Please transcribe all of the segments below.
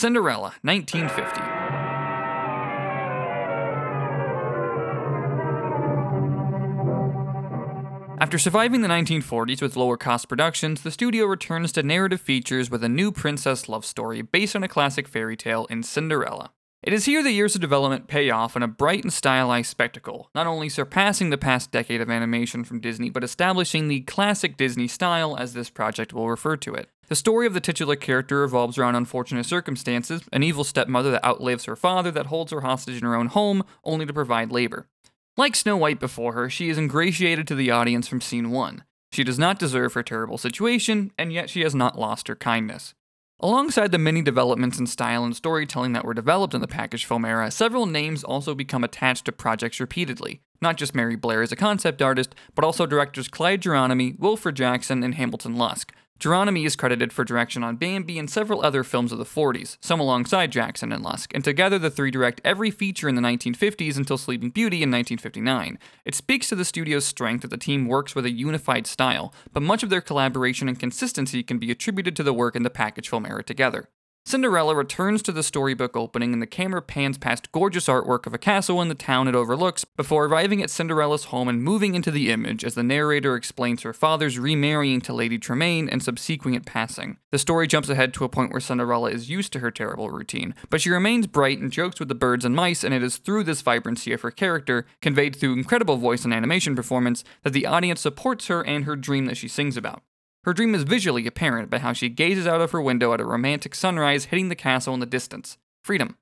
Cinderella, 1950. After surviving the 1940s with lower cost productions, the studio returns to narrative features with a new princess love story based on a classic fairy tale in Cinderella. It is here the years of development pay off in a bright and stylized spectacle, not only surpassing the past decade of animation from Disney, but establishing the classic Disney style as this project will refer to it. The story of the titular character revolves around unfortunate circumstances, an evil stepmother that outlives her father that holds her hostage in her own home, only to provide labor. Like Snow White before her, she is ingratiated to the audience from scene one. She does not deserve her terrible situation, and yet she has not lost her kindness. Alongside the many developments in style and storytelling that were developed in the package film era, several names also become attached to projects repeatedly. Not just Mary Blair as a concept artist, but also directors Clyde Geronimi, Wilfred Jackson, and Hamilton Luske. Geronimi is credited for direction on Bambi and several other films of the 40s, some alongside Jackson and Luske, and together the three direct every feature in the 1950s until Sleeping Beauty in 1959. It speaks to the studio's strength that the team works with a unified style, but much of their collaboration and consistency can be attributed to the work in the package film era together. Cinderella returns to the storybook opening and the camera pans past gorgeous artwork of a castle in the town it overlooks before arriving at Cinderella's home and moving into the image as the narrator explains her father's remarrying to Lady Tremaine and subsequent passing. The story jumps ahead to a point where Cinderella is used to her terrible routine, but she remains bright and jokes with the birds and mice, and it is through this vibrancy of her character, conveyed through incredible voice and animation performance, that the audience supports her and her dream that she sings about. Her dream is visually apparent by how she gazes out of her window at a romantic sunrise hitting the castle in the distance. Freedom.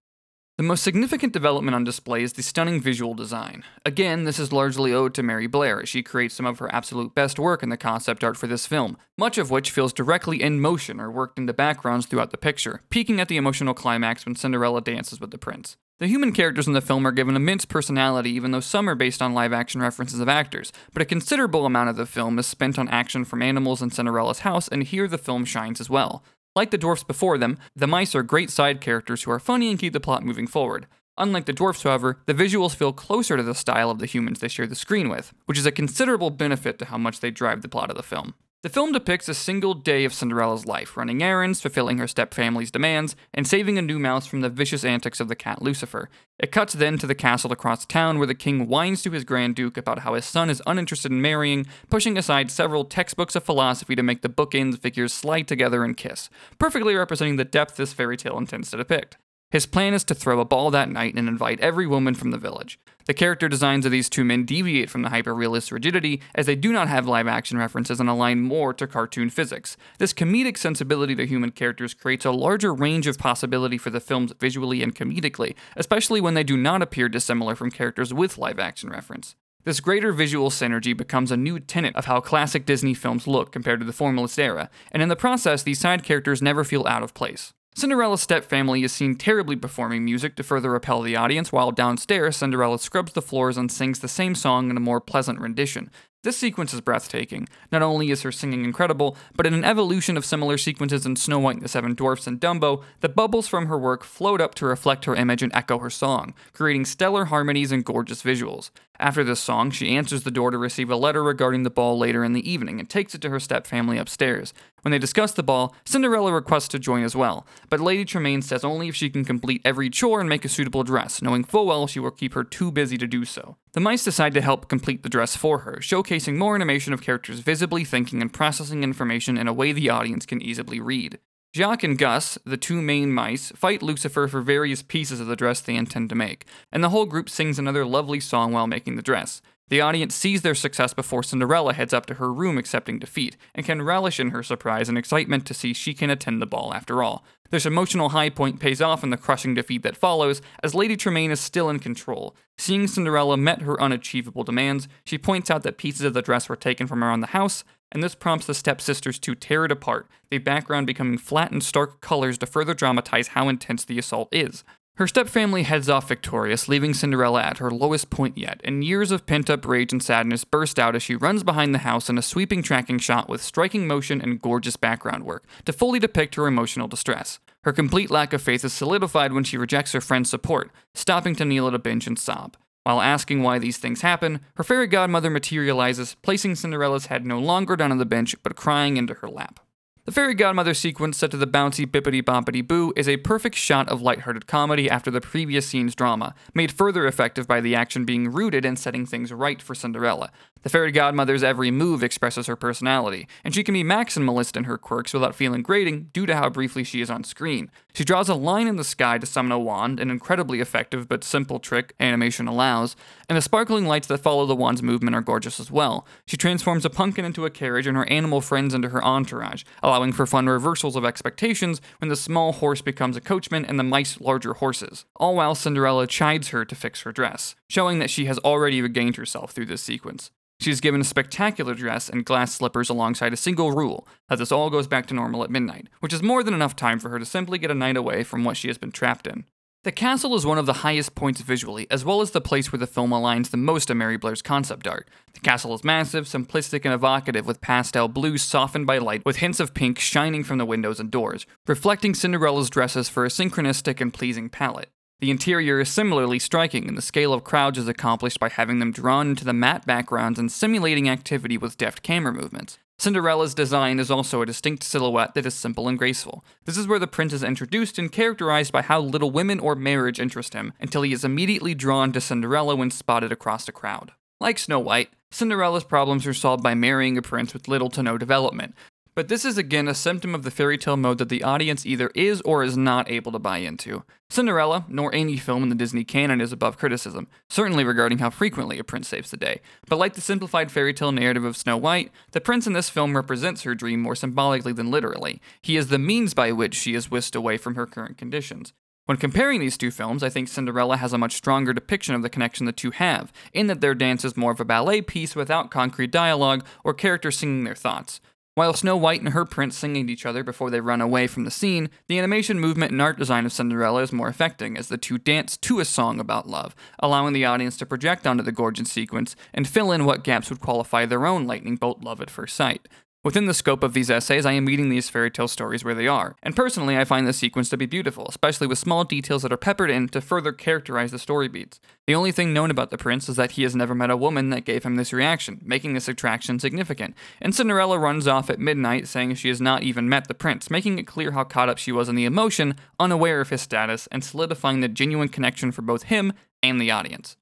The most significant development on display is the stunning visual design. Again, this is largely owed to Mary Blair, as she creates some of her absolute best work in the concept art for this film, much of which feels directly in motion or worked into backgrounds throughout the picture, peaking at the emotional climax when Cinderella dances with the prince. The human characters in the film are given immense personality, even though some are based on live action references of actors, but a considerable amount of the film is spent on action from animals in Cinderella's house, and here the film shines as well. Like the dwarfs before them, the mice are great side characters who are funny and keep the plot moving forward. Unlike the dwarfs, however, the visuals feel closer to the style of the humans they share the screen with, which is a considerable benefit to how much they drive the plot of the film. The film depicts a single day of Cinderella's life, running errands, fulfilling her stepfamily's demands, and saving a new mouse from the vicious antics of the cat Lucifer. It cuts then to the castle across town where the king whines to his Grand Duke about how his son is uninterested in marrying, pushing aside several textbooks of philosophy to make the bookends figures slide together and kiss, perfectly representing the depth this fairy tale intends to depict. His plan is to throw a ball that night and invite every woman from the village. The character designs of these two men deviate from the hyper-realist rigidity as they do not have live-action references and align more to cartoon physics. This comedic sensibility to human characters creates a larger range of possibility for the films visually and comedically, especially when they do not appear dissimilar from characters with live-action reference. This greater visual synergy becomes a new tenet of how classic Disney films look compared to the formalist era, and in the process, these side characters never feel out of place. Cinderella's step family is seen terribly performing music to further repel the audience, while downstairs, Cinderella scrubs the floors and sings the same song in a more pleasant rendition. This sequence is breathtaking. Not only is her singing incredible, but in an evolution of similar sequences in Snow White and the Seven Dwarfs and Dumbo, the bubbles from her work float up to reflect her image and echo her song, creating stellar harmonies and gorgeous visuals. After this song, she answers the door to receive a letter regarding the ball later in the evening and takes it to her stepfamily upstairs. When they discuss the ball, Cinderella requests to join as well, but Lady Tremaine says only if she can complete every chore and make a suitable dress, knowing full well she will keep her too busy to do so. The mice decide to help complete the dress for her, showcasing more animation of characters visibly thinking and processing information in a way the audience can easily read. Jacques and Gus, the two main mice, fight Lucifer for various pieces of the dress they intend to make, and the whole group sings another lovely song while making the dress. The audience sees their success before Cinderella heads up to her room accepting defeat, and can relish in her surprise and excitement to see she can attend the ball after all. This emotional high point pays off in the crushing defeat that follows, as Lady Tremaine is still in control. Seeing Cinderella met her unachievable demands, she points out that pieces of the dress were taken from around the house, and this prompts the stepsisters to tear it apart, the background becoming flat and stark colors to further dramatize how intense the assault is. Her stepfamily heads off victorious, leaving Cinderella at her lowest point yet, and years of pent up rage and sadness burst out as she runs behind the house in a sweeping tracking shot with striking motion and gorgeous background work to fully depict her emotional distress. Her complete lack of faith is solidified when she rejects her friend's support, stopping to kneel at a bench and sob. While asking why these things happen, her fairy godmother materializes, placing Cinderella's head no longer down on the bench, but crying into her lap. The fairy godmother sequence set to the bouncy bippity boppity boo is a perfect shot of lighthearted comedy after the previous scene's drama, made further effective by the action being rooted in setting things right for Cinderella. The fairy godmother's every move expresses her personality, and she can be maximalist in her quirks without feeling grating due to how briefly she is on screen. She draws a line in the sky to summon a wand, an incredibly effective but simple trick animation allows, and the sparkling lights that follow the wand's movement are gorgeous as well. She transforms a pumpkin into a carriage and her animal friends into her entourage, allowing for fun reversals of expectations when the small horse becomes a coachman and the mice larger horses, all while Cinderella chides her to fix her dress, showing that she has already regained herself through this sequence. She is given a spectacular dress and glass slippers alongside a single rule that this all goes back to normal at midnight, which is more than enough time for her to simply get a night away from what she has been trapped in. The castle is one of the highest points visually, as well as the place where the film aligns the most to Mary Blair's concept art. The castle is massive, simplistic, and evocative, with pastel blues softened by light, with hints of pink shining from the windows and doors, reflecting Cinderella's dresses for a synchronistic and pleasing palette. The interior is similarly striking, and the scale of crowds is accomplished by having them drawn into the matte backgrounds and simulating activity with deft camera movements. Cinderella's design is also a distinct silhouette that is simple and graceful. This is where the prince is introduced and characterized by how little women or marriage interest him, until he is immediately drawn to Cinderella when spotted across a crowd. Like Snow White, Cinderella's problems are solved by marrying a prince with little to no development, but this is again a symptom of the fairy tale mode that the audience either is or is not able to buy into. Cinderella, nor any film in the Disney canon, is above criticism, certainly regarding how frequently a prince saves the day. But like the simplified fairy tale narrative of Snow White, the prince in this film represents her dream more symbolically than literally. He is the means by which she is whisked away from her current conditions. When comparing these two films, I think Cinderella has a much stronger depiction of the connection the two have, in that their dance is more of a ballet piece without concrete dialogue or characters singing their thoughts. While Snow White and her prince sing to each other before they run away from the scene, the animation movement and art design of Cinderella is more affecting as the two dance to a song about love, allowing the audience to project onto the gorgeous sequence and fill in what gaps would qualify their own lightning bolt love at first sight. Within the scope of these essays, I am meeting these fairy tale stories where they are, and personally, I find this sequence to be beautiful, especially with small details that are peppered in to further characterize the story beats. The only thing known about the prince is that he has never met a woman that gave him this reaction, making this attraction significant. And Cinderella runs off at midnight saying she has not even met the prince, making it clear how caught up she was in the emotion, unaware of his status, and solidifying the genuine connection for both him and the audience.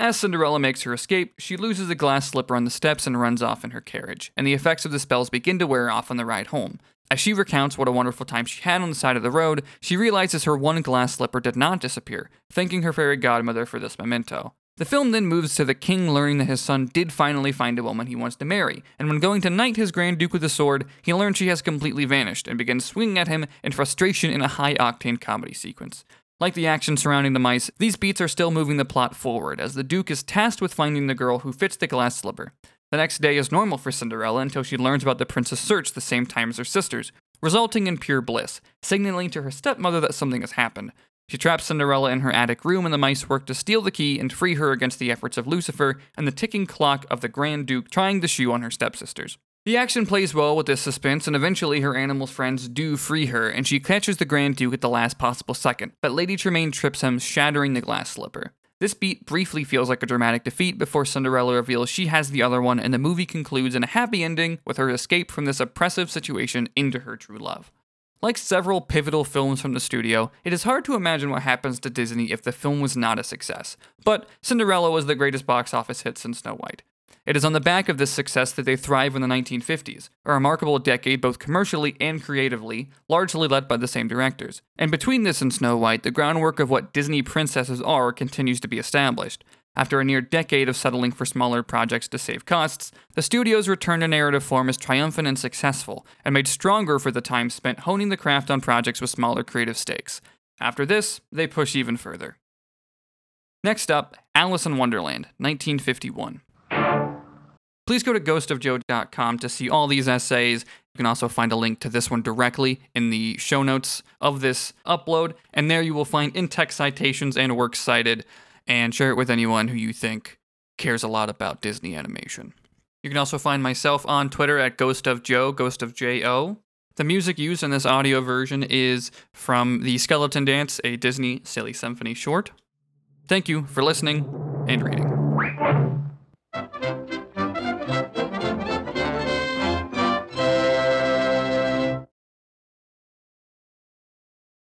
As Cinderella makes her escape, she loses a glass slipper on the steps and runs off in her carriage, and the effects of the spells begin to wear off on the ride home. As she recounts what a wonderful time she had on the side of the road, she realizes her one glass slipper did not disappear, thanking her fairy godmother for this memento. The film then moves to the king learning that his son did finally find a woman he wants to marry, and when going to knight his Grand Duke with a sword, he learns she has completely vanished and begins swinging at him in frustration in a high octane comedy sequence. Like the action surrounding the mice, these beats are still moving the plot forward, as the Duke is tasked with finding the girl who fits the glass slipper. The next day is normal for Cinderella until she learns about the prince's search the same time as her sisters, resulting in pure bliss, signaling to her stepmother that something has happened. She traps Cinderella in her attic room, and the mice work to steal the key and free her against the efforts of Lucifer and the ticking clock of the Grand Duke trying the shoe on her stepsisters. The action plays well with this suspense, and eventually her animal friends do free her, and she catches the Grand Duke at the last possible second, but Lady Tremaine trips him, shattering the glass slipper. This beat briefly feels like a dramatic defeat before Cinderella reveals she has the other one, and the movie concludes in a happy ending with her escape from this oppressive situation into her true love. Like several pivotal films from the studio, it is hard to imagine what happens to Disney if the film was not a success. But Cinderella was the greatest box office hit since Snow White. It is on the back of this success that they thrive in the 1950s, a remarkable decade both commercially and creatively, largely led by the same directors. And between this and Snow White, the groundwork of what Disney princesses are continues to be established. After a near decade of settling for smaller projects to save costs, the studio's return to narrative form is triumphant and successful, and made stronger for the time spent honing the craft on projects with smaller creative stakes. After this, they push even further. Next up, Alice in Wonderland, 1951. Please go to ghostofjoe.com to see all these essays. You can also find a link to this one directly in the show notes of this upload, and there you will find in text citations and works cited, and share it with anyone who you think cares a lot about Disney animation. You can also find myself on Twitter at Ghost of Joe, Ghost of J-O. The music used in this audio version is from The Skeleton Dance, a Disney Silly Symphony short. Thank you for listening and reading.